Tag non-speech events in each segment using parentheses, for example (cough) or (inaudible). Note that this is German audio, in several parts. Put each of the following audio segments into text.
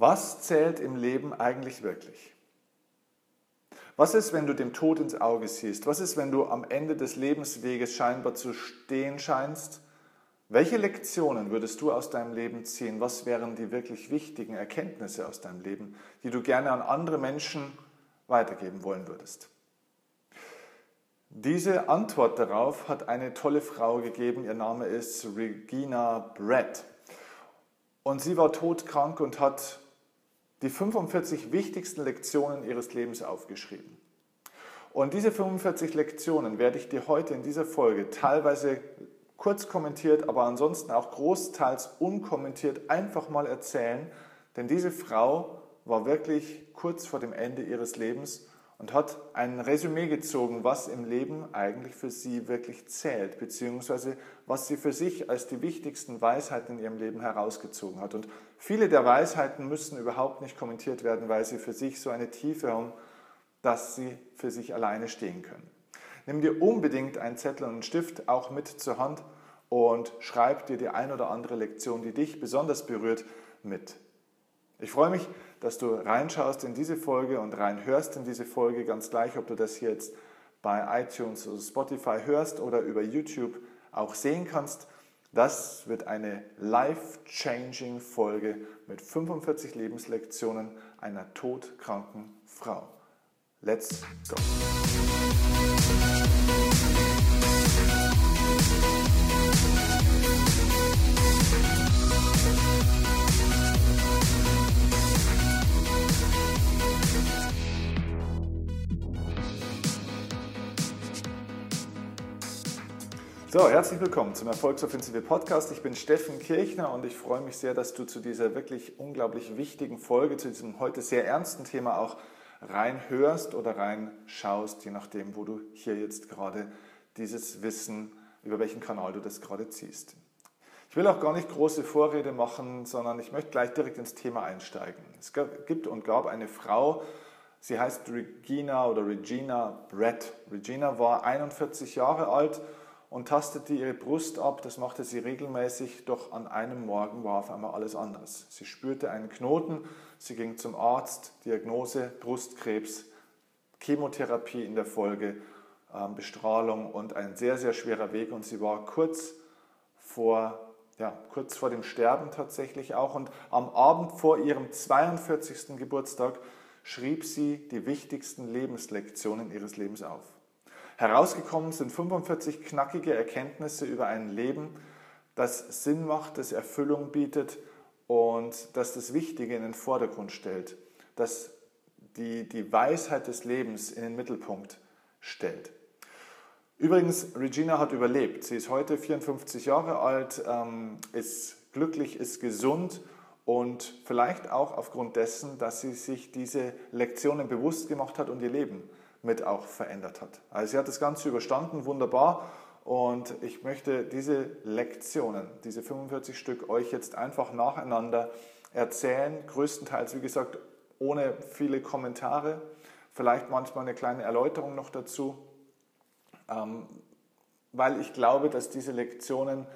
Was zählt im Leben eigentlich wirklich? Was ist, wenn du dem Tod ins Auge siehst? Was ist, wenn du am Ende des Lebensweges scheinbar zu stehen scheinst? Welche Lektionen würdest du aus deinem Leben ziehen? Was wären die wirklich wichtigen Erkenntnisse aus deinem Leben, die du gerne an andere Menschen weitergeben wollen würdest? Diese Antwort darauf hat eine tolle Frau gegeben. Ihr Name ist Regina Brett. Und sie war todkrank und hat die 45 wichtigsten Lektionen ihres Lebens aufgeschrieben. Und diese 45 Lektionen werde ich dir heute in dieser Folge teilweise kurz kommentiert, aber ansonsten auch großteils unkommentiert einfach mal erzählen, denn diese Frau war wirklich kurz vor dem Ende ihres Lebens und hat ein Resümee gezogen, was im Leben eigentlich für sie wirklich zählt, beziehungsweise was sie für sich als die wichtigsten Weisheiten in ihrem Leben herausgezogen hat. Und viele der Weisheiten müssen überhaupt nicht kommentiert werden, weil sie für sich so eine Tiefe haben, dass sie für sich alleine stehen können. Nimm dir unbedingt einen Zettel und einen Stift auch mit zur Hand und schreib dir die ein oder andere Lektion, die dich besonders berührt, mit. Ich freue mich, dass du reinschaust in diese Folge und reinhörst in diese Folge, ganz gleich, ob du das jetzt bei iTunes oder Spotify hörst oder über YouTube auch sehen kannst. Das wird eine life-changing Folge mit 45 Lebenslektionen einer todkranken Frau. Let's go! So, herzlich willkommen zum Erfolgsoffensive Podcast. Ich bin Steffen Kirchner und ich freue mich sehr, dass du zu dieser wirklich unglaublich wichtigen Folge, zu diesem heute sehr ernsten Thema auch reinhörst oder reinschaust, je nachdem, wo du hier jetzt gerade dieses Wissen, über welchen Kanal du das gerade ziehst. Ich will auch gar nicht große Vorrede machen, sondern ich möchte gleich direkt ins Thema einsteigen. Es gibt und gab eine Frau, sie heißt Regina oder Regina Brett. Regina war 41 Jahre alt und tastete ihre Brust ab. Das machte sie regelmäßig, doch an einem Morgen war auf einmal alles anders. Sie spürte einen Knoten, sie ging zum Arzt, Diagnose Brustkrebs, Chemotherapie in der Folge, ähm, Bestrahlung und ein sehr, sehr schwerer Weg. Und sie war kurz vor, ja, kurz vor dem Sterben tatsächlich auch. Und am Abend vor ihrem 42. Geburtstag schrieb sie die wichtigsten Lebenslektionen ihres Lebens auf. Herausgekommen sind 45 knackige Erkenntnisse über ein Leben, das Sinn macht, das Erfüllung bietet und das das Wichtige in den Vordergrund stellt, das die, die Weisheit des Lebens in den Mittelpunkt stellt. Übrigens, Regina hat überlebt. Sie ist heute 54 Jahre alt, ähm, ist glücklich, ist gesund und vielleicht auch aufgrund dessen, dass sie sich diese Lektionen bewusst gemacht hat und ihr Leben mit auch verändert hat. Also sie hat das Ganze überstanden, wunderbar. Und ich möchte diese Lektionen, diese 45 Stück, euch jetzt einfach nacheinander erzählen. Größtenteils, wie gesagt, ohne viele Kommentare. Vielleicht manchmal eine kleine Erläuterung noch dazu. Ähm, weil ich glaube, dass diese Lektionen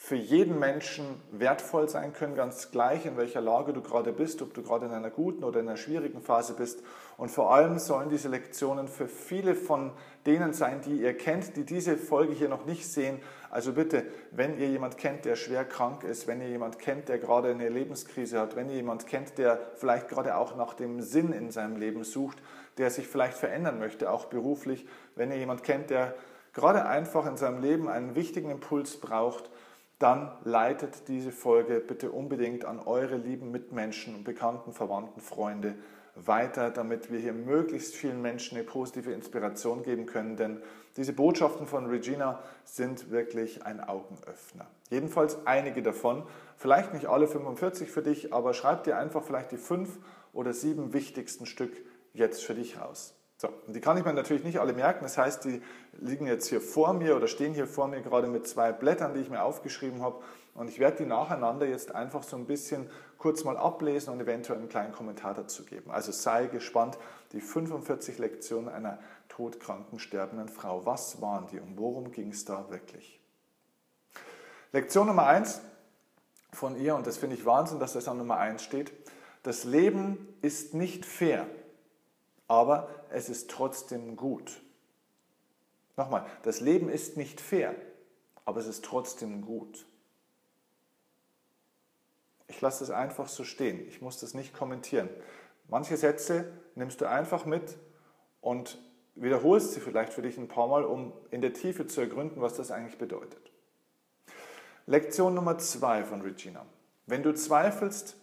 für jeden Menschen wertvoll sein können, ganz gleich in welcher Lage du gerade bist, ob du gerade in einer guten oder in einer schwierigen Phase bist. Und vor allem sollen diese Lektionen für viele von denen sein, die ihr kennt, die diese Folge hier noch nicht sehen. Also bitte, wenn ihr jemand kennt, der schwer krank ist, wenn ihr jemand kennt, der gerade eine Lebenskrise hat, wenn ihr jemand kennt, der vielleicht gerade auch nach dem Sinn in seinem Leben sucht, der sich vielleicht verändern möchte, auch beruflich, wenn ihr jemand kennt, der gerade einfach in seinem Leben einen wichtigen Impuls braucht, dann leitet diese Folge bitte unbedingt an eure lieben Mitmenschen Bekannten, Verwandten, Freunde weiter, damit wir hier möglichst vielen Menschen eine positive Inspiration geben können, denn diese Botschaften von Regina sind wirklich ein Augenöffner. Jedenfalls einige davon, vielleicht nicht alle 45 für dich, aber schreib dir einfach vielleicht die fünf oder sieben wichtigsten Stück jetzt für dich raus. So, und die kann ich mir natürlich nicht alle merken. Das heißt, die liegen jetzt hier vor mir oder stehen hier vor mir gerade mit zwei Blättern, die ich mir aufgeschrieben habe. Und ich werde die nacheinander jetzt einfach so ein bisschen kurz mal ablesen und eventuell einen kleinen Kommentar dazu geben. Also sei gespannt, die 45 Lektionen einer todkranken, sterbenden Frau. Was waren die und worum ging es da wirklich? Lektion Nummer eins von ihr, und das finde ich Wahnsinn, dass das an Nummer eins steht, Das Leben ist nicht fair, aber es ist trotzdem gut. Nochmal, das Leben ist nicht fair, aber es ist trotzdem gut. Ich lasse es einfach so stehen. Ich muss das nicht kommentieren. Manche Sätze nimmst du einfach mit und wiederholst sie vielleicht für dich ein paar Mal, um in der Tiefe zu ergründen, was das eigentlich bedeutet. Lektion Nummer zwei von Regina. Wenn du zweifelst,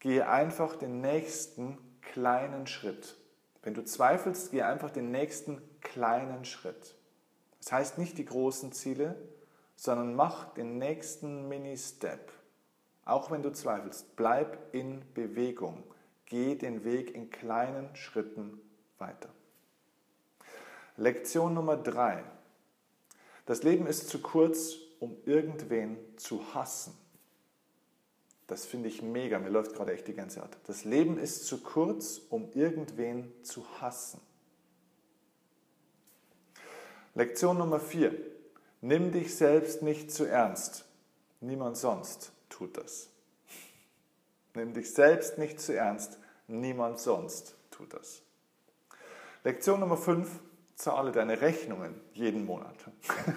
gehe einfach den nächsten kleinen Schritt. Wenn du zweifelst, gehe einfach den nächsten kleinen Schritt. Das heißt nicht die großen Ziele, sondern mach den nächsten Mini-Step. Auch wenn du zweifelst, bleib in Bewegung. Geh den Weg in kleinen Schritten weiter. Lektion Nummer drei. Das Leben ist zu kurz, um irgendwen zu hassen. Das finde ich mega, mir läuft gerade echt die ganze Art. Das Leben ist zu kurz, um irgendwen zu hassen. Lektion Nummer 4. Nimm dich selbst nicht zu ernst. Niemand sonst tut das. Nimm dich selbst nicht zu ernst. Niemand sonst tut das. Lektion Nummer 5. Zahle deine Rechnungen jeden Monat.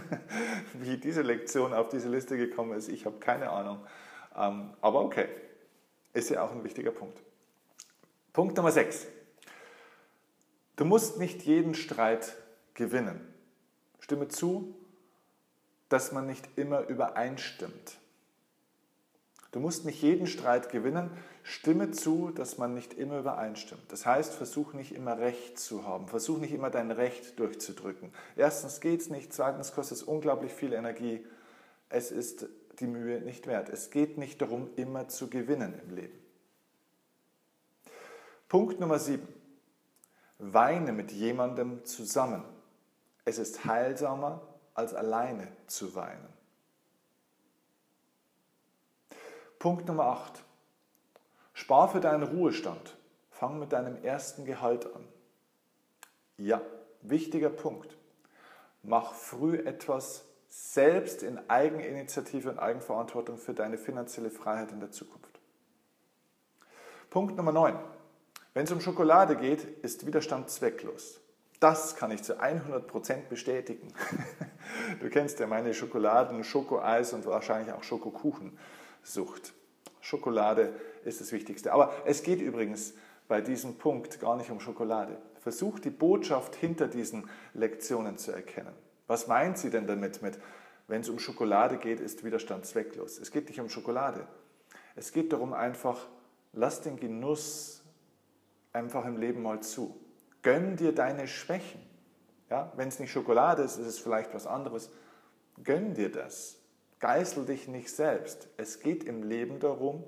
(laughs) Wie diese Lektion auf diese Liste gekommen ist, ich habe keine Ahnung. Ähm, aber okay, ist ja auch ein wichtiger Punkt. Punkt Nummer 6. Du musst nicht jeden Streit gewinnen. Stimme zu, dass man nicht immer übereinstimmt. Du musst nicht jeden Streit gewinnen. Stimme zu, dass man nicht immer übereinstimmt. Das heißt, versuch nicht immer Recht zu haben. Versuch nicht immer dein Recht durchzudrücken. Erstens geht es nicht. Zweitens kostet es unglaublich viel Energie. Es ist die Mühe nicht wert. Es geht nicht darum, immer zu gewinnen im Leben. Punkt Nummer 7. Weine mit jemandem zusammen. Es ist heilsamer, als alleine zu weinen. Punkt Nummer 8. Spar für deinen Ruhestand. Fang mit deinem ersten Gehalt an. Ja, wichtiger Punkt. Mach früh etwas selbst in Eigeninitiative und Eigenverantwortung für deine finanzielle Freiheit in der Zukunft. Punkt Nummer 9. Wenn es um Schokolade geht, ist Widerstand zwecklos. Das kann ich zu 100% bestätigen. (laughs) Du kennst ja meine Schokoladen, Schokoeis und wahrscheinlich auch Schokokuchensucht. Schokolade ist das Wichtigste. Aber es geht übrigens bei diesem Punkt gar nicht um Schokolade. Versuch die Botschaft hinter diesen Lektionen zu erkennen. Was meint sie denn damit mit, wenn es um Schokolade geht, ist Widerstand zwecklos? Es geht nicht um Schokolade. Es geht darum einfach, lass den Genuss einfach im Leben mal zu. Gönn dir deine Schwächen. Ja, wenn es nicht Schokolade ist, ist es vielleicht was anderes. Gönn dir das. Geißel dich nicht selbst. Es geht im Leben darum,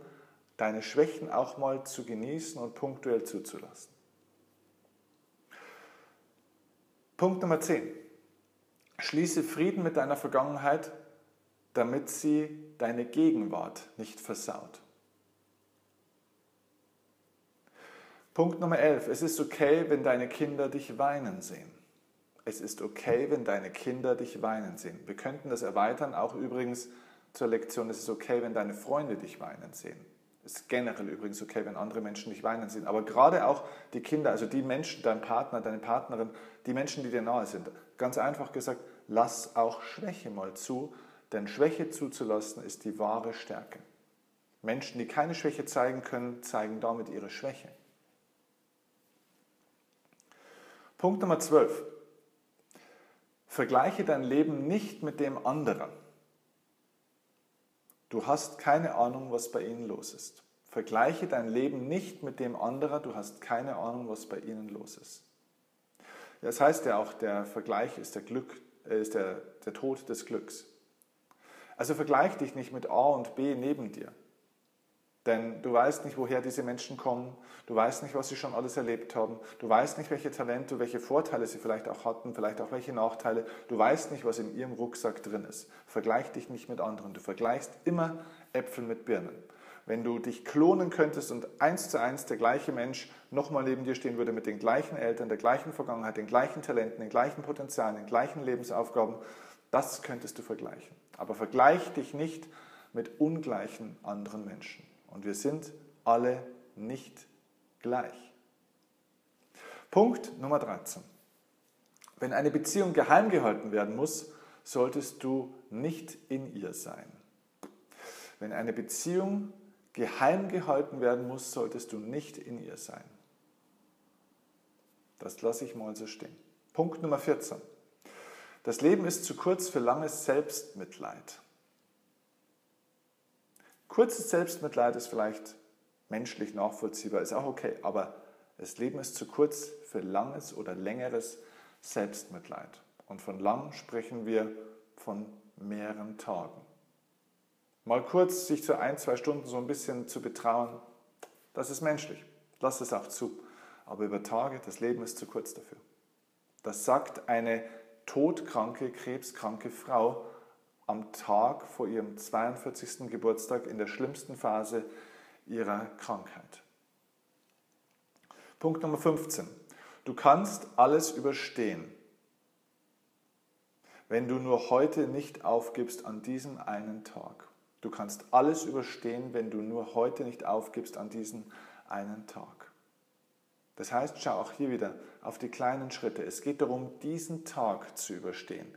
deine Schwächen auch mal zu genießen und punktuell zuzulassen. Punkt Nummer 10. Schließe Frieden mit deiner Vergangenheit, damit sie deine Gegenwart nicht versaut. Punkt Nummer 11. Es ist okay, wenn deine Kinder dich weinen sehen. Es ist okay, wenn deine Kinder dich weinen sehen. Wir könnten das erweitern, auch übrigens zur Lektion, es ist okay, wenn deine Freunde dich weinen sehen. Ist generell übrigens okay, wenn andere Menschen dich weinen sehen. Aber gerade auch die Kinder, also die Menschen, dein Partner, deine Partnerin, die Menschen, die dir nahe sind. Ganz einfach gesagt, lass auch Schwäche mal zu, denn Schwäche zuzulassen ist die wahre Stärke. Menschen, die keine Schwäche zeigen können, zeigen damit ihre Schwäche. Punkt Nummer 12. Vergleiche dein Leben nicht mit dem anderen. Du hast keine Ahnung, was bei ihnen los ist. Vergleiche dein Leben nicht mit dem anderen, du hast keine Ahnung, was bei ihnen los ist. Das heißt ja auch, der Vergleich ist der, Glück, äh, ist der, der Tod des Glücks. Also vergleich dich nicht mit A und B neben dir. Denn du weißt nicht, woher diese Menschen kommen, du weißt nicht, was sie schon alles erlebt haben, du weißt nicht, welche Talente, welche Vorteile sie vielleicht auch hatten, vielleicht auch welche Nachteile, du weißt nicht, was in ihrem Rucksack drin ist. Vergleich dich nicht mit anderen, du vergleichst immer Äpfel mit Birnen. Wenn du dich klonen könntest und eins zu eins der gleiche Mensch nochmal neben dir stehen würde mit den gleichen Eltern, der gleichen Vergangenheit, den gleichen Talenten, den gleichen Potenzialen, den gleichen Lebensaufgaben, das könntest du vergleichen. Aber vergleich dich nicht mit ungleichen anderen Menschen. Und wir sind alle nicht gleich. Punkt Nummer 13. Wenn eine Beziehung geheim gehalten werden muss, solltest du nicht in ihr sein. Wenn eine Beziehung geheim gehalten werden muss, solltest du nicht in ihr sein. Das lasse ich mal so stehen. Punkt Nummer 14. Das Leben ist zu kurz für langes Selbstmitleid. Kurzes Selbstmitleid ist vielleicht menschlich nachvollziehbar, ist auch okay, aber das Leben ist zu kurz für langes oder längeres Selbstmitleid. Und von lang sprechen wir von mehreren Tagen. Mal kurz sich zu ein, zwei Stunden so ein bisschen zu betrauen, das ist menschlich. Lass es auch zu. Aber über Tage, das Leben ist zu kurz dafür. Das sagt eine todkranke, krebskranke Frau am Tag vor ihrem 42. Geburtstag in der schlimmsten Phase ihrer Krankheit. Punkt Nummer 15. Du kannst alles überstehen, wenn du nur heute nicht aufgibst an diesem einen Tag. Du kannst alles überstehen, wenn du nur heute nicht aufgibst an diesem einen Tag. Das heißt, schau auch hier wieder auf die kleinen Schritte. Es geht darum, diesen Tag zu überstehen.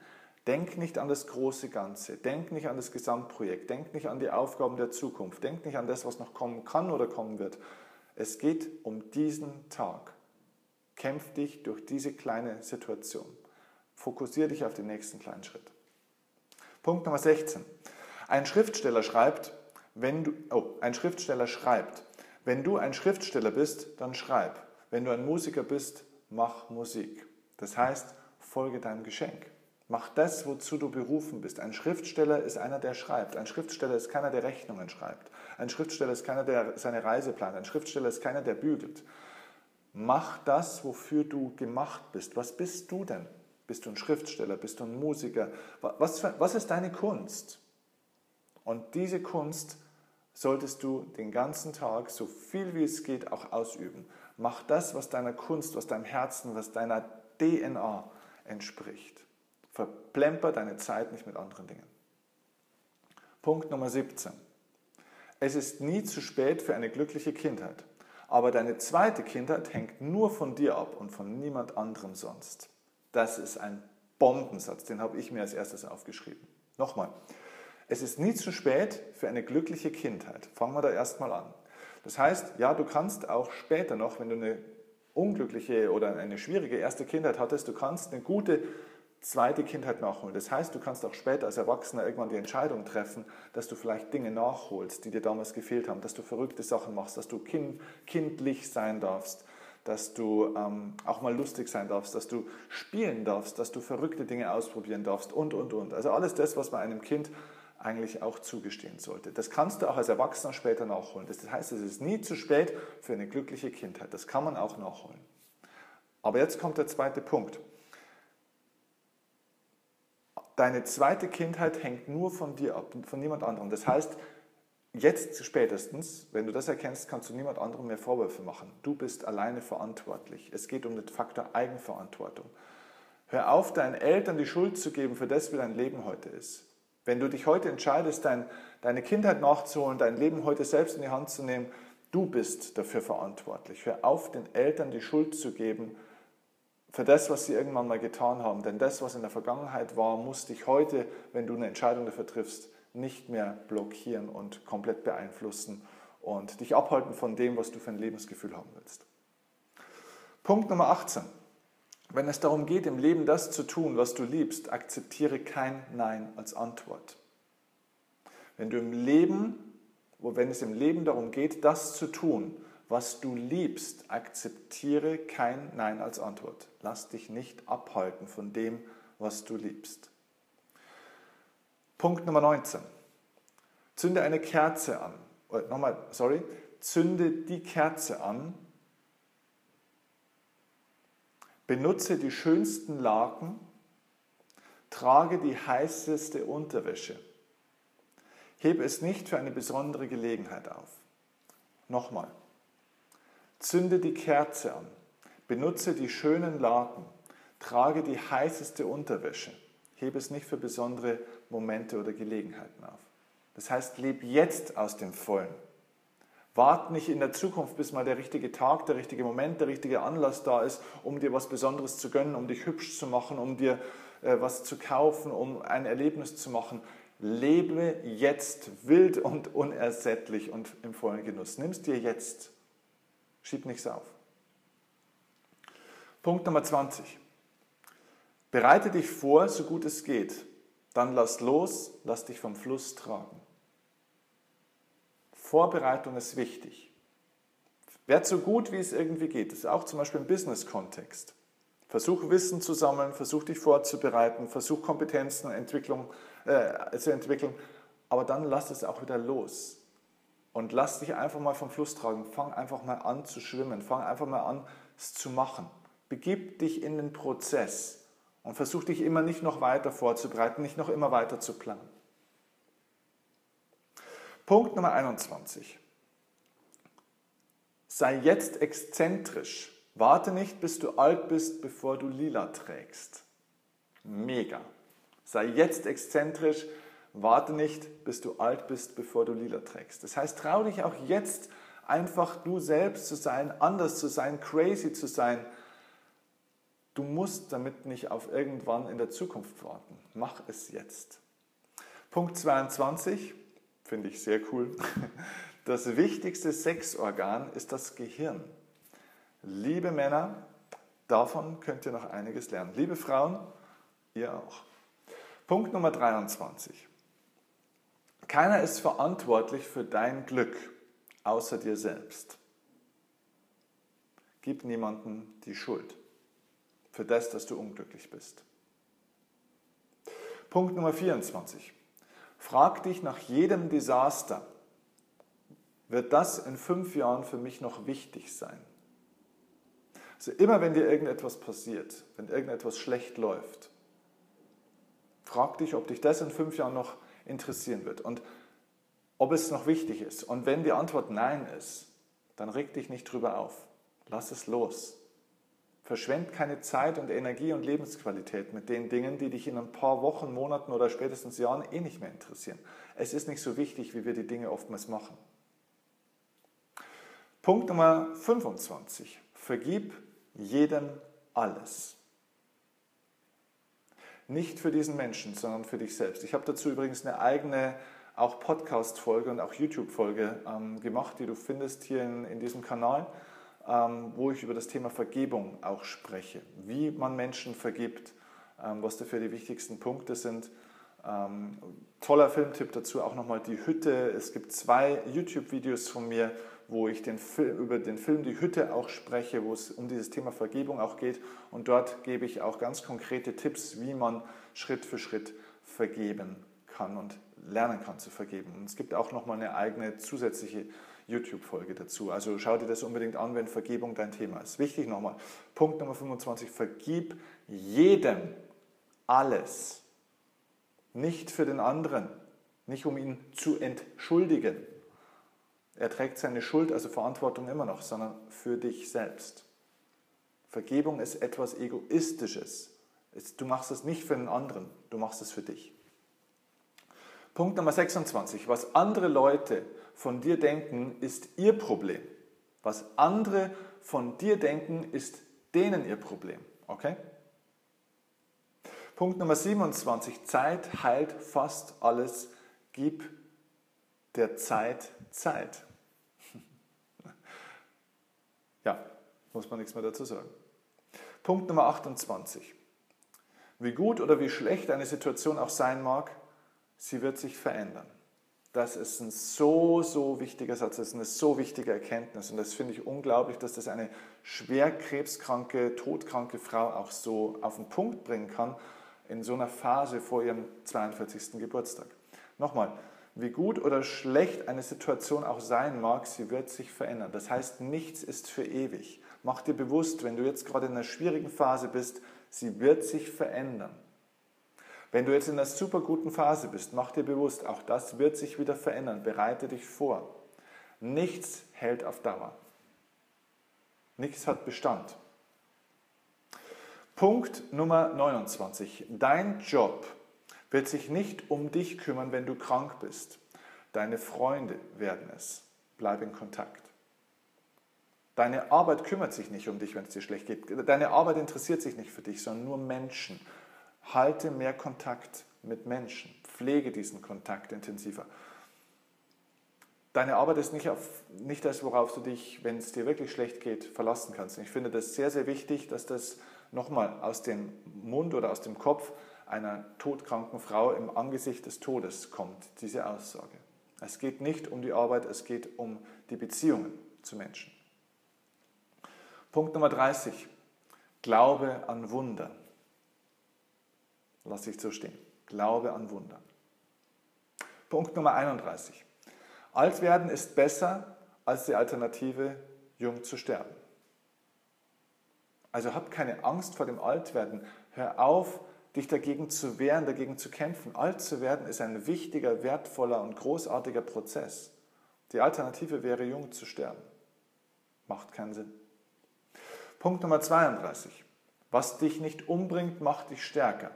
Denk nicht an das große Ganze, denk nicht an das Gesamtprojekt, denk nicht an die Aufgaben der Zukunft, denk nicht an das, was noch kommen kann oder kommen wird. Es geht um diesen Tag. Kämpf dich durch diese kleine Situation. Fokussiere dich auf den nächsten kleinen Schritt. Punkt Nummer 16. Ein Schriftsteller schreibt, wenn du, oh, ein Schriftsteller schreibt, wenn du ein Schriftsteller bist, dann schreib. Wenn du ein Musiker bist, mach Musik. Das heißt, folge deinem Geschenk. Mach das, wozu du berufen bist. Ein Schriftsteller ist einer, der schreibt. Ein Schriftsteller ist keiner, der Rechnungen schreibt. Ein Schriftsteller ist keiner, der seine Reise plant. Ein Schriftsteller ist keiner, der bügelt. Mach das, wofür du gemacht bist. Was bist du denn? Bist du ein Schriftsteller? Bist du ein Musiker? Was, für, was ist deine Kunst? Und diese Kunst solltest du den ganzen Tag, so viel wie es geht, auch ausüben. Mach das, was deiner Kunst, was deinem Herzen, was deiner DNA entspricht. Verplemper deine Zeit nicht mit anderen Dingen. Punkt Nummer 17. Es ist nie zu spät für eine glückliche Kindheit. Aber deine zweite Kindheit hängt nur von dir ab und von niemand anderem sonst. Das ist ein Bombensatz, den habe ich mir als erstes aufgeschrieben. Nochmal, es ist nie zu spät für eine glückliche Kindheit. Fangen wir da erstmal an. Das heißt, ja, du kannst auch später noch, wenn du eine unglückliche oder eine schwierige erste Kindheit hattest, du kannst eine gute zweite Kindheit nachholen. Das heißt, du kannst auch später als Erwachsener irgendwann die Entscheidung treffen, dass du vielleicht Dinge nachholst, die dir damals gefehlt haben, dass du verrückte Sachen machst, dass du kind, kindlich sein darfst, dass du ähm, auch mal lustig sein darfst, dass du spielen darfst, dass du verrückte Dinge ausprobieren darfst und, und, und. Also alles das, was man einem Kind eigentlich auch zugestehen sollte. Das kannst du auch als Erwachsener später nachholen. Das heißt, es ist nie zu spät für eine glückliche Kindheit. Das kann man auch nachholen. Aber jetzt kommt der zweite Punkt deine zweite Kindheit hängt nur von dir ab, von niemand anderem. Das heißt, jetzt spätestens, wenn du das erkennst, kannst du niemand anderem mehr Vorwürfe machen. Du bist alleine verantwortlich. Es geht um den Faktor Eigenverantwortung. Hör auf, deinen Eltern die Schuld zu geben für das, wie dein Leben heute ist. Wenn du dich heute entscheidest, dein, deine Kindheit nachzuholen, dein Leben heute selbst in die Hand zu nehmen, du bist dafür verantwortlich. Hör auf, den Eltern die Schuld zu geben für das, was sie irgendwann mal getan haben. Denn das, was in der Vergangenheit war, muss dich heute, wenn du eine Entscheidung dafür triffst, nicht mehr blockieren und komplett beeinflussen und dich abhalten von dem, was du für ein Lebensgefühl haben willst. Punkt Nummer 18. Wenn es darum geht, im Leben das zu tun, was du liebst, akzeptiere kein Nein als Antwort. Wenn du im Leben, wenn es im Leben darum geht, das zu tun, was du liebst, akzeptiere kein Nein als Antwort. Lass dich nicht abhalten von dem, was du liebst. Punkt Nummer 19. Zünde eine Kerze an. Oder nochmal, sorry. Zünde die Kerze an. Benutze die schönsten Laken. Trage die heißeste Unterwäsche. Hebe es nicht für eine besondere Gelegenheit auf. Nochmal. Zünde die Kerze an, benutze die schönen Laken, trage die heißeste Unterwäsche, hebe es nicht für besondere Momente oder Gelegenheiten auf. Das heißt, leb jetzt aus dem Vollen. Wart nicht in der Zukunft, bis mal der richtige Tag, der richtige Moment, der richtige Anlass da ist, um dir was Besonderes zu gönnen, um dich hübsch zu machen, um dir äh, was zu kaufen, um ein Erlebnis zu machen. Lebe jetzt wild und unersättlich und im vollen Genuss. Nimm es dir jetzt. Schieb nichts auf. Punkt Nummer 20. Bereite dich vor, so gut es geht. Dann lass los, lass dich vom Fluss tragen. Vorbereitung ist wichtig. Werd so gut, wie es irgendwie geht. Das ist auch zum Beispiel im Business-Kontext. Versuch Wissen zu sammeln, versuch dich vorzubereiten, versuch Kompetenzen Entwicklung, äh, zu entwickeln, aber dann lass es auch wieder los. Und lass dich einfach mal vom Fluss tragen. Fang einfach mal an zu schwimmen. Fang einfach mal an, es zu machen. Begib dich in den Prozess und versuch dich immer nicht noch weiter vorzubereiten, nicht noch immer weiter zu planen. Punkt Nummer 21. Sei jetzt exzentrisch. Warte nicht, bis du alt bist, bevor du lila trägst. Mega. Sei jetzt exzentrisch. Warte nicht, bis du alt bist, bevor du lila trägst. Das heißt, trau dich auch jetzt einfach du selbst zu sein, anders zu sein, crazy zu sein. Du musst damit nicht auf irgendwann in der Zukunft warten. Mach es jetzt. Punkt 22 finde ich sehr cool. (laughs) Das wichtigste Sexorgan ist das Gehirn. Liebe Männer, davon könnt ihr noch einiges lernen. Liebe Frauen, ihr auch. Punkt Nummer 23. Keiner ist verantwortlich für dein Glück, außer dir selbst. Gib niemandem die Schuld für das, dass du unglücklich bist. Punkt Nummer 24. Frag dich nach jedem Desaster, wird das in fünf Jahren für mich noch wichtig sein? Also immer wenn dir irgendetwas passiert, wenn irgendetwas schlecht läuft, frag dich, ob dich das in fünf Jahren noch interessieren wird und ob es noch wichtig ist. Und wenn die Antwort Nein ist, dann reg dich nicht drüber auf. Lass es los. Verschwend keine Zeit und Energie und Lebensqualität mit den Dingen, die dich in ein paar Wochen, Monaten oder spätestens Jahren eh nicht mehr interessieren. Es ist nicht so wichtig, wie wir die Dinge oftmals machen. Punkt Nummer 25. Vergib jedem alles. Nicht für diesen Menschen, sondern für dich selbst. Ich habe dazu übrigens eine eigene auch Podcast-Folge und auch YouTube-Folge ähm, gemacht, die du findest hier in, in diesem Kanal. Ähm, wo ich über das Thema Vergebung auch spreche. Wie man Menschen vergibt, ähm, was dafür die wichtigsten Punkte sind. Ähm, toller Filmtipp dazu auch nochmal die Hütte. Es gibt zwei YouTube-Videos von mir, wo ich den Film, über den Film Die Hütte auch spreche, wo es um dieses Thema Vergebung auch geht. Und dort gebe ich auch ganz konkrete Tipps, wie man Schritt für Schritt vergeben kann und lernen kann zu vergeben. Und es gibt auch nochmal eine eigene zusätzliche YouTube-Folge dazu. Also schau dir das unbedingt an, wenn Vergebung dein Thema ist. Wichtig nochmal, Punkt Nummer 25, vergib jedem alles. Nicht für den anderen, nicht um ihn zu entschuldigen. Er trägt seine Schuld, also Verantwortung immer noch, sondern für dich selbst. Vergebung ist etwas Egoistisches. Du machst es nicht für den anderen, du machst es für dich. Punkt Nummer 26. Was andere Leute von dir denken, ist ihr Problem. Was andere von dir denken, ist denen ihr Problem. Okay? Punkt Nummer 27. Zeit heilt fast alles. Gib der Zeit Zeit. (laughs) ja, muss man nichts mehr dazu sagen. Punkt Nummer 28. Wie gut oder wie schlecht eine Situation auch sein mag, sie wird sich verändern. Das ist ein so, so wichtiger Satz, das ist eine so wichtige Erkenntnis. Und das finde ich unglaublich, dass das eine schwer krebskranke, todkranke Frau auch so auf den Punkt bringen kann in so einer Phase vor ihrem 42. Geburtstag. Nochmal, wie gut oder schlecht eine Situation auch sein mag, sie wird sich verändern. Das heißt, nichts ist für ewig. Mach dir bewusst, wenn du jetzt gerade in einer schwierigen Phase bist, sie wird sich verändern. Wenn du jetzt in einer super guten Phase bist, mach dir bewusst, auch das wird sich wieder verändern. Bereite dich vor. Nichts hält auf Dauer. Nichts hat Bestand. Punkt Nummer 29. Dein Job wird sich nicht um dich kümmern, wenn du krank bist. Deine Freunde werden es. bleib in Kontakt. Deine Arbeit kümmert sich nicht um dich, wenn es dir schlecht geht. Deine Arbeit interessiert sich nicht für dich, sondern nur Menschen. Halte mehr Kontakt mit Menschen. Pflege diesen Kontakt intensiver. Deine Arbeit ist nicht, auf, nicht das, worauf du dich, wenn es dir wirklich schlecht geht, verlassen kannst. Und ich finde das sehr, sehr wichtig, dass das nochmal aus dem Mund oder aus dem Kopf einer todkranken Frau im Angesicht des Todes kommt, diese Aussage. Es geht nicht um die Arbeit, es geht um die Beziehungen zu Menschen. Punkt Nummer 30. Glaube an Wunder. Lass ich so stehen. Glaube an Wunder. Punkt Nummer 31. Alt werden ist besser als die Alternative, jung zu sterben. Also hab keine Angst vor dem Altwerden. Hör auf, dich dagegen zu wehren, dagegen zu kämpfen. Alt zu werden ist ein wichtiger, wertvoller und großartiger Prozess. Die Alternative wäre, jung zu sterben. Macht keinen Sinn. Punkt Nummer 32. Was dich nicht umbringt, macht dich stärker.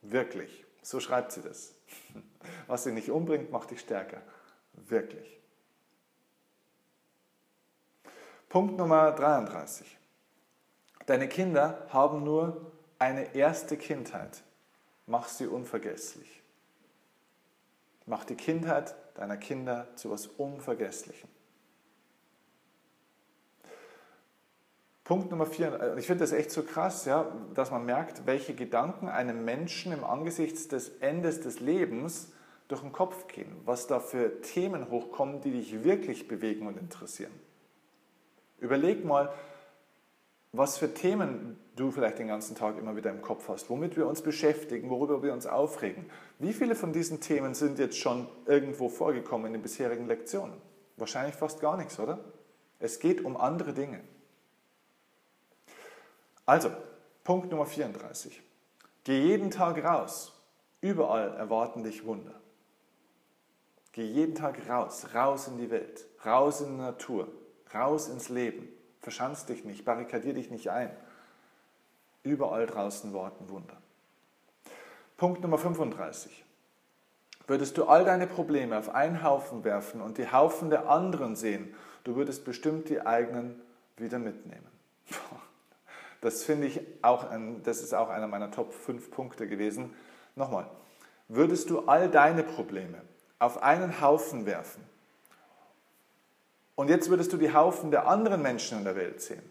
Wirklich. So schreibt sie das. (laughs) Was dich nicht umbringt, macht dich stärker. Wirklich. Punkt Nummer 33. Deine Kinder haben nur eine erste Kindheit. Mach sie unvergesslich. Mach die Kindheit deiner Kinder zu etwas Unvergesslichem. Punkt Nummer vier, ich finde das echt so krass, ja, dass man merkt, welche Gedanken einem Menschen im Angesicht des Endes des Lebens durch den Kopf gehen, was da für Themen hochkommen, die dich wirklich bewegen und interessieren. Überleg mal, was für Themen du vielleicht den ganzen Tag immer wieder im Kopf hast, womit wir uns beschäftigen, worüber wir uns aufregen. Wie viele von diesen Themen sind jetzt schon irgendwo vorgekommen in den bisherigen Lektionen? Wahrscheinlich fast gar nichts, oder? Es geht um andere Dinge. Also, Punkt Nummer 34. Geh jeden Tag raus. Überall erwarten dich Wunder. Geh jeden Tag raus, raus in die Welt, raus in die Natur, raus ins Leben. Verschanz dich nicht, barrikadier dich nicht ein. Überall draußen warten Wunder. Punkt Nummer 35. Würdest du all deine Probleme auf einen Haufen werfen und die Haufen der anderen sehen, du würdest bestimmt die eigenen wieder mitnehmen. (laughs) Das finde ich auch, ein, das ist auch einer meiner Top 5 Punkte gewesen. Nochmal, würdest du all deine Probleme auf einen Haufen werfen und jetzt würdest du die Haufen der anderen Menschen in der Welt sehen,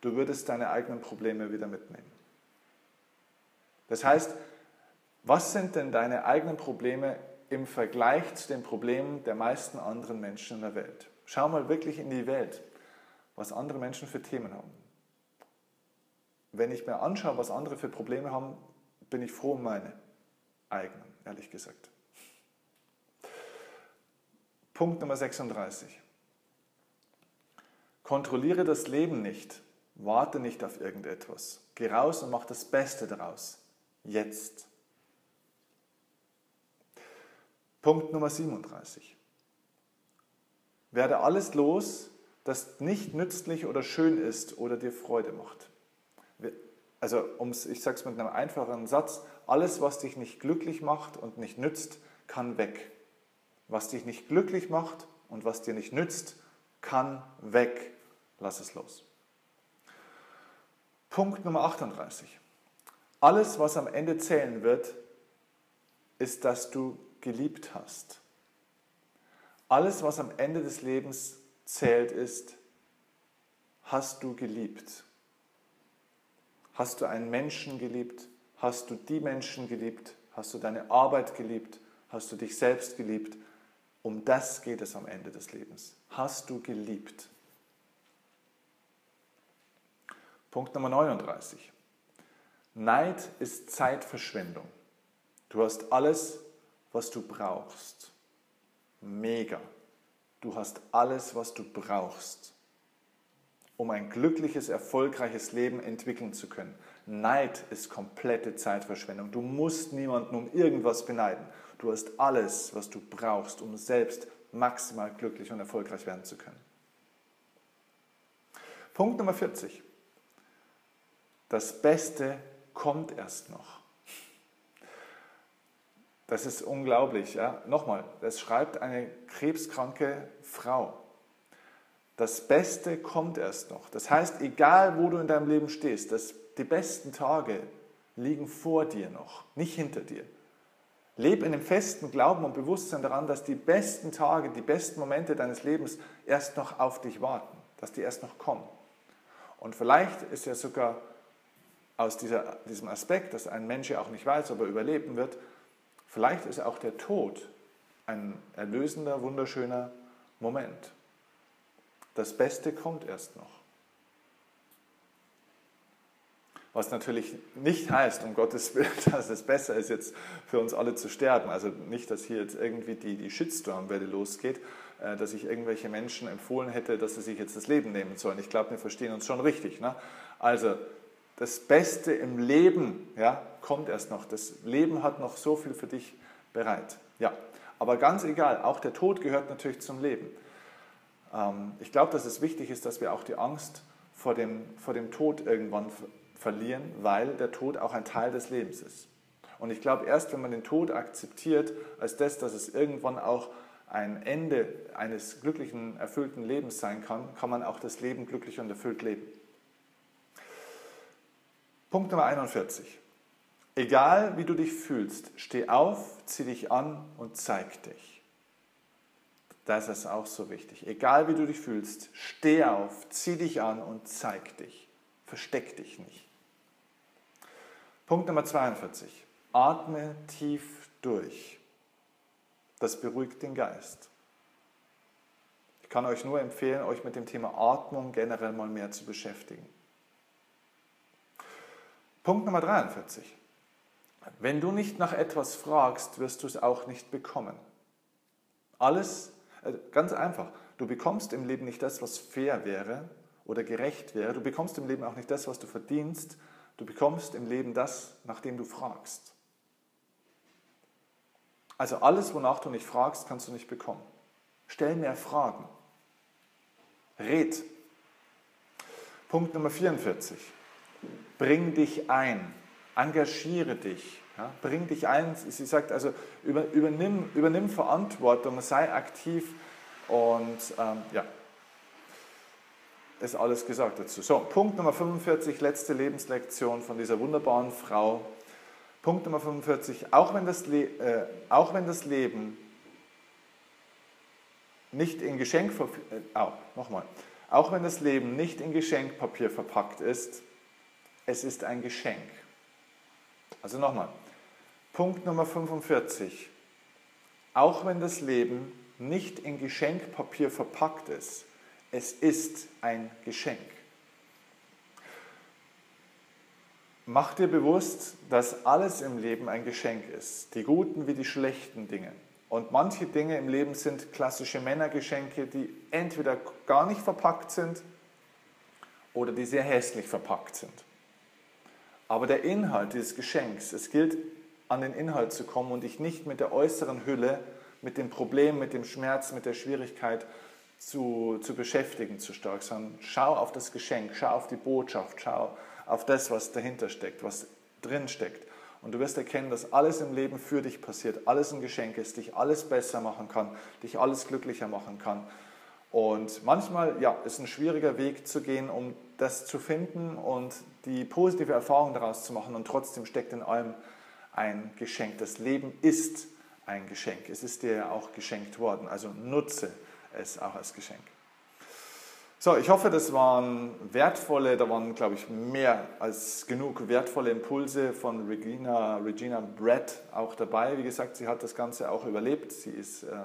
du würdest deine eigenen Probleme wieder mitnehmen. Das heißt, was sind denn deine eigenen Probleme im Vergleich zu den Problemen der meisten anderen Menschen in der Welt? Schau mal wirklich in die Welt, was andere Menschen für Themen haben wenn ich mir anschaue, was andere für Probleme haben, bin ich froh um meine eigenen, ehrlich gesagt. Punkt Nummer 36. Kontrolliere das Leben nicht. Warte nicht auf irgendetwas. Geh raus und mach das Beste daraus. Jetzt. Punkt Nummer 37. Werde alles los, das nicht nützlich oder schön ist oder dir Freude macht also ums, ich sage es mit einem einfachen Satz, alles, was dich nicht glücklich macht und nicht nützt, kann weg. Was dich nicht glücklich macht und was dir nicht nützt, kann weg. Lass es los. Punkt Nummer 38. Alles, was am Ende zählen wird, ist, dass du geliebt hast. Alles, was am Ende des Lebens zählt, ist, hast du geliebt. Hast du einen Menschen geliebt? Hast du die Menschen geliebt? Hast du deine Arbeit geliebt? Hast du dich selbst geliebt? Um das geht es am Ende des Lebens. Hast du geliebt? Punkt Nummer 39. Neid ist Zeitverschwendung. Du hast alles, was du brauchst. Mega. Du hast alles, was du brauchst um ein glückliches, erfolgreiches Leben entwickeln zu können. Neid ist komplette Zeitverschwendung. Du musst niemanden um irgendwas beneiden. Du hast alles, was du brauchst, um selbst maximal glücklich und erfolgreich werden zu können. Punkt Nummer 40. Das Beste kommt erst noch. Das ist unglaublich. Ja? Nochmal, das schreibt eine krebskranke Frau. Das Beste kommt erst noch. Das heißt, egal wo du in deinem Leben stehst, das, die besten Tage liegen vor dir noch, nicht hinter dir. Leb in dem festen Glauben und Bewusstsein daran, dass die besten Tage, die besten Momente deines Lebens erst noch auf dich warten, dass die erst noch kommen. Und vielleicht ist ja sogar aus dieser, diesem Aspekt, dass ein Mensch ja auch nicht weiß, ob er überleben wird, Vielleicht ist auch der Tod ein erlösender, wunderschöner Moment. Das Beste kommt erst noch. Was natürlich nicht heißt, um Gottes Willen, (laughs) dass es besser ist, jetzt für uns alle zu sterben. Also nicht, dass hier jetzt irgendwie die, die Shitstorm-Welle losgeht, äh, dass ich irgendwelche Menschen empfohlen hätte, dass sie sich jetzt das Leben nehmen sollen. Ich glaube, wir verstehen uns schon richtig. Ne? Also das Beste im Leben ja, kommt erst noch. Das Leben hat noch so viel für dich bereit. Ja, aber ganz egal, auch der Tod gehört natürlich zum Leben. Ähm, ich glaube, dass es wichtig ist, dass wir auch die Angst vor dem, vor dem Tod irgendwann verlieren, weil der Tod auch ein Teil des Lebens ist. Und ich glaube, erst wenn man den Tod akzeptiert als das, dass es irgendwann auch ein Ende eines glücklichen, erfüllten Lebens sein kann, kann man auch das Leben glücklich und erfüllt leben. Punkt Nummer 41. Egal wie du dich fühlst, steh auf, zieh dich an und zeig dich. Das ist auch so wichtig. Egal wie du dich fühlst, steh auf, zieh dich an und zeig dich. Versteck dich nicht. Punkt Nummer 42. Atme tief durch. Das beruhigt den Geist. Ich kann euch nur empfehlen, euch mit dem Thema Atmung generell mal mehr zu beschäftigen. Punkt Nummer 43. Wenn du nicht nach etwas fragst, wirst du es auch nicht bekommen. Alles, äh, ganz einfach, du bekommst im Leben nicht das, was fair wäre oder gerecht wäre. Du bekommst im Leben auch nicht das, was du verdienst. Du bekommst im Leben das, nach dem du fragst. Also alles, wonach du nicht fragst, kannst du nicht bekommen. Stell mehr Fragen. Red. Punkt Nummer 44. Bring dich ein, engagiere dich, ja, bring dich ein. Sie sagt also, über, übernimm, übernimm Verantwortung, sei aktiv und ähm, ja, ist alles gesagt dazu. So, Punkt Nummer 45, letzte Lebenslektion von dieser wunderbaren Frau. Punkt Nummer 45, auch wenn das, Le äh, auch wenn das Leben nicht in Geschenk, äh, oh, nochmal, auch wenn das Leben nicht in Geschenkpapier verpackt ist, es ist ein Geschenk. Also nochmal, Punkt Nummer 45. Auch wenn das Leben nicht in Geschenkpapier verpackt ist, es ist ein Geschenk. Mach dir bewusst, dass alles im Leben ein Geschenk ist, die guten wie die schlechten Dinge. Und manche Dinge im Leben sind klassische Männergeschenke, die entweder gar nicht verpackt sind oder die sehr hässlich verpackt sind. Aber der Inhalt dieses Geschenks, es gilt an den Inhalt zu kommen und dich nicht mit der äußeren Hülle, mit dem Problem, mit dem Schmerz, mit der Schwierigkeit zu, zu beschäftigen zu stark, sondern schau auf das Geschenk, schau auf die Botschaft, schau auf das, was dahinter steckt, was drin steckt. Und du wirst erkennen, dass alles im Leben für dich passiert, alles ein Geschenk ist, dich alles besser machen kann, dich alles glücklicher machen kann. Und manchmal ja, ist ein schwieriger Weg zu gehen, um das zu finden und die positive Erfahrung daraus zu machen. Und trotzdem steckt in allem ein Geschenk. Das Leben ist ein Geschenk. Es ist dir auch geschenkt worden. Also nutze es auch als Geschenk. So, ich hoffe, das waren wertvolle, da waren, glaube ich, mehr als genug wertvolle Impulse von Regina, Regina Brett auch dabei. Wie gesagt, sie hat das Ganze auch überlebt. Sie ist ähm,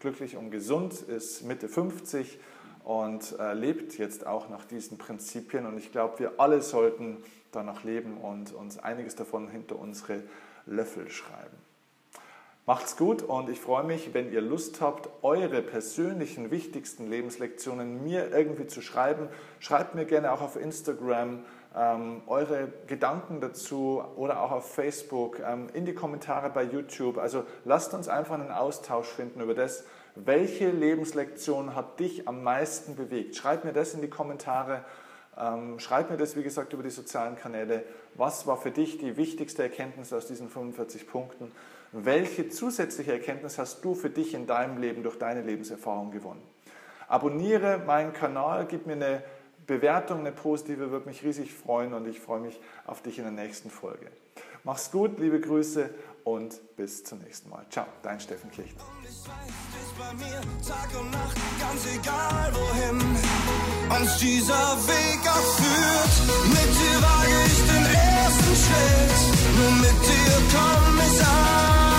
glücklich und gesund, ist Mitte 50 und äh, lebt jetzt auch nach diesen Prinzipien. Und ich glaube, wir alle sollten danach leben und uns einiges davon hinter unsere Löffel schreiben. Macht's gut und ich freue mich, wenn ihr Lust habt, eure persönlichen wichtigsten Lebenslektionen mir irgendwie zu schreiben. Schreibt mir gerne auch auf Instagram ähm, eure Gedanken dazu oder auch auf Facebook, ähm, in die Kommentare bei YouTube. Also lasst uns einfach einen Austausch finden über das, welche Lebenslektion hat dich am meisten bewegt. Schreibt mir das in die Kommentare. Ähm, schreib mir das, wie gesagt, über die sozialen Kanäle. Was war für dich die wichtigste Erkenntnis aus diesen 45 Punkten? welche zusätzliche Erkenntnis hast du für dich in deinem Leben durch deine Lebenserfahrung gewonnen. Abonniere meinen Kanal, gib mir eine Bewertung, eine positive, würde mich riesig freuen und ich freue mich auf dich in der nächsten Folge. Mach's gut, liebe Grüße und bis zum nächsten Mal. Ciao, dein Steffen Kicht. Und ich weiß, bei mir Tag und Nacht, ganz egal wohin uns dieser Weg auch. Mit dir wage ich den ersten Schritt, nur mit dir komm ich an.